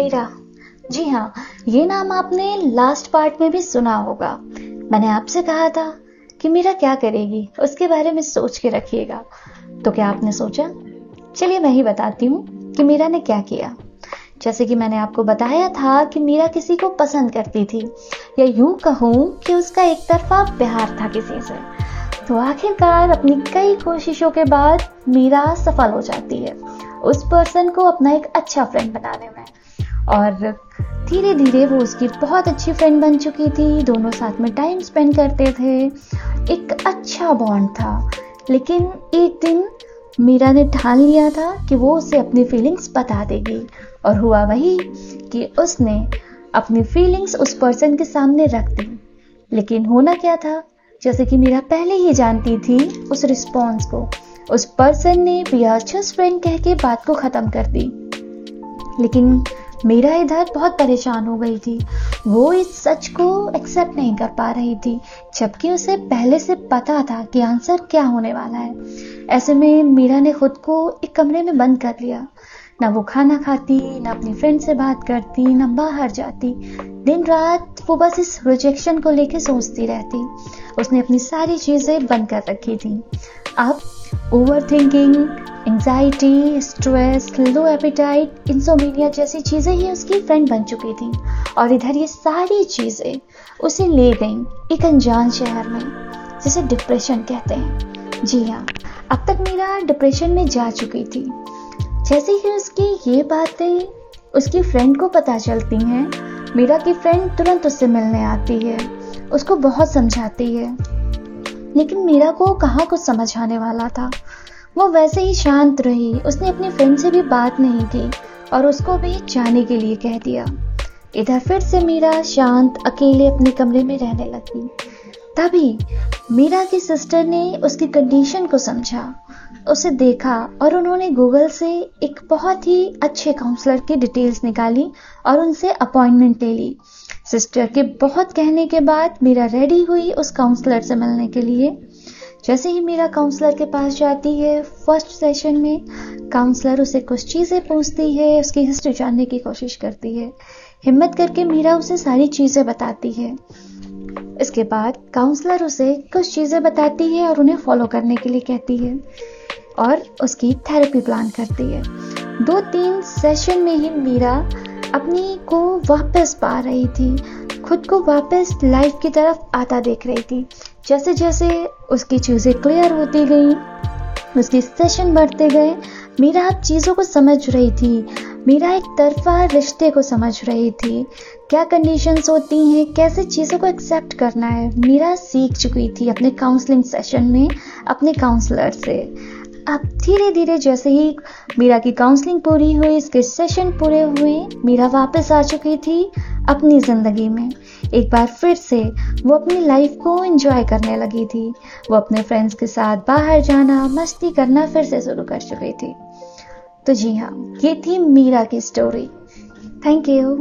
मीरा जी हाँ ये नाम आपने लास्ट पार्ट में भी सुना होगा। मैंने आपसे कहा था कि मीरा क्या करेगी, उसके बारे में सोच के रखिएगा। तो क्या आपने सोचा? चलिए मैं ही बताती हूँ कि मीरा ने क्या किया। जैसे कि मैंने आपको बताया था कि मीरा किसी को पसंद करती थी, या यूँ कहूँ कि उसका एक तरफा प्यार था किसी से। तो आखिरकार अपनी कई कोशिशों के बाद मीरा सफल हो जाती है, उस पर्सन को अपना एक अच्छा फ्रेंड बनाने में। और धीरे धीरे वो उसकी बहुत अच्छी फ्रेंड बन चुकी थी। दोनों साथ में टाइम स्पेंड करते थे। एक अच्छा बॉन्ड था। लेकिन एक दिन मीरा ने ठान लिया था कि वो उसे अपनी फीलिंग्स बता देगी। और हुआ वही कि उसने अपनी फीलिंग्स उस पर्सन के सामने रख दी। लेकिन होना क्या था? जैसे कि मीरा पहले ही जानती थी उस रिस्पॉन्स को। उस पर्सन ने बियाचस फ्रेंड कह के बात को खत्म कर दी। लेकिन मीरा इधर बहुत परेशान हो गई थी। वो इस सच को एक्सेप्ट नहीं कर पा रही थी, जबकि उसे पहले से पता था कि आंसर क्या होने वाला है। ऐसे में मीरा ने खुद को एक कमरे में बंद कर लिया। ना वो खाना खाती, ना अपनी फ्रेंड से बात करती, ना बाहर जाती। दिन रात वो बस इस रिजेक्शन को लेकर सोचती रहती। उसने अपनी सारी चीज़ें बंद कर रखी थी। अब over thinking anxiety stress low appetite insomnia जैसी चीज़ें ही उसकी फ्रेंड बन चुकी थी। और इधर ये सारी चीज़ें उसे ले गईं एक अनजान शहर में, जिसे डिप्रेशन कहते हैं। जी हाँ अब तक मीरा डिप्रेशन में जा चुकी थी। जैसे ही उसकी ये बातें उसकी फ्रेंड को पता चलती हैं, मीरा की फ्रेंड तुरंत उससे मिलने आती है, उसको बहुत समझाती है। लेकिन मीरा को कहाँ कुछ समझ आने वाला था? वो वैसे ही शांत रही। उसने अपनी फ्रेंड से भी बात नहीं की और उसको भी जाने के लिए कह दिया। इधर फिर से मीरा शांत, अकेले अपने कमरे में रहने लगी। तभी मीरा की सिस्टर ने उसकी कंडीशन को समझा। उसे देखा और उन्होंने गूगल से एक बहुत ही अच्छे काउंसलर की डिटेल्स निकाली और उनसे अपॉइंटमेंट ले ली। सिस्टर के बहुत कहने के बाद मीरा रेडी हुई उस काउंसलर से मिलने के लिए। जैसे ही मीरा काउंसलर के पास जाती है फ़र्स्ट सेशन में काउंसलर उसे कुछ चीज़ें पूछती है, उसकी हिस्ट्री जानने की कोशिश करती है। हिम्मत करके मीरा उसे सारी चीज़ें बताती है। इसके बाद काउंसलर उसे कुछ चीज़ें बताती है और उन्हें फॉलो करने के लिए कहती है और उसकी थेरेपी प्लान करती है। दो तीन सेशन में ही मीरा अपनी को वापस पा रही थी। खुद को वापस लाइफ की तरफ़ आता देख रही थी। जैसे जैसे उसकी चीज़ें क्लियर होती गई, उसके सेशन बढ़ते गए, मीरा अब चीज़ों को समझ रही थी। मीरा एक तरफा रिश्ते को समझ रही थी। क्या कंडीशंस होती हैं, कैसे चीज़ों को एक्सेप्ट करना है? मीरा सीख चुकी थी अपने काउंसलिंग सेशन में, अपने काउंसलर से। अब धीरे धीरे जैसे ही मीरा की काउंसलिंग पूरी हुई, इसके सेशन पूरे हुए, मीरा वापस आ चुकी थी अपनी ज़िंदगी में। एक बार फिर से वो अपनी लाइफ को एंजॉय करने लगी थी। वो अपने फ्रेंड्स के साथ बाहर जाना, मस्ती करना फिर से शुरू कर चुकी थी। तो जी हाँ ये थी मीरा की स्टोरी थैंक यू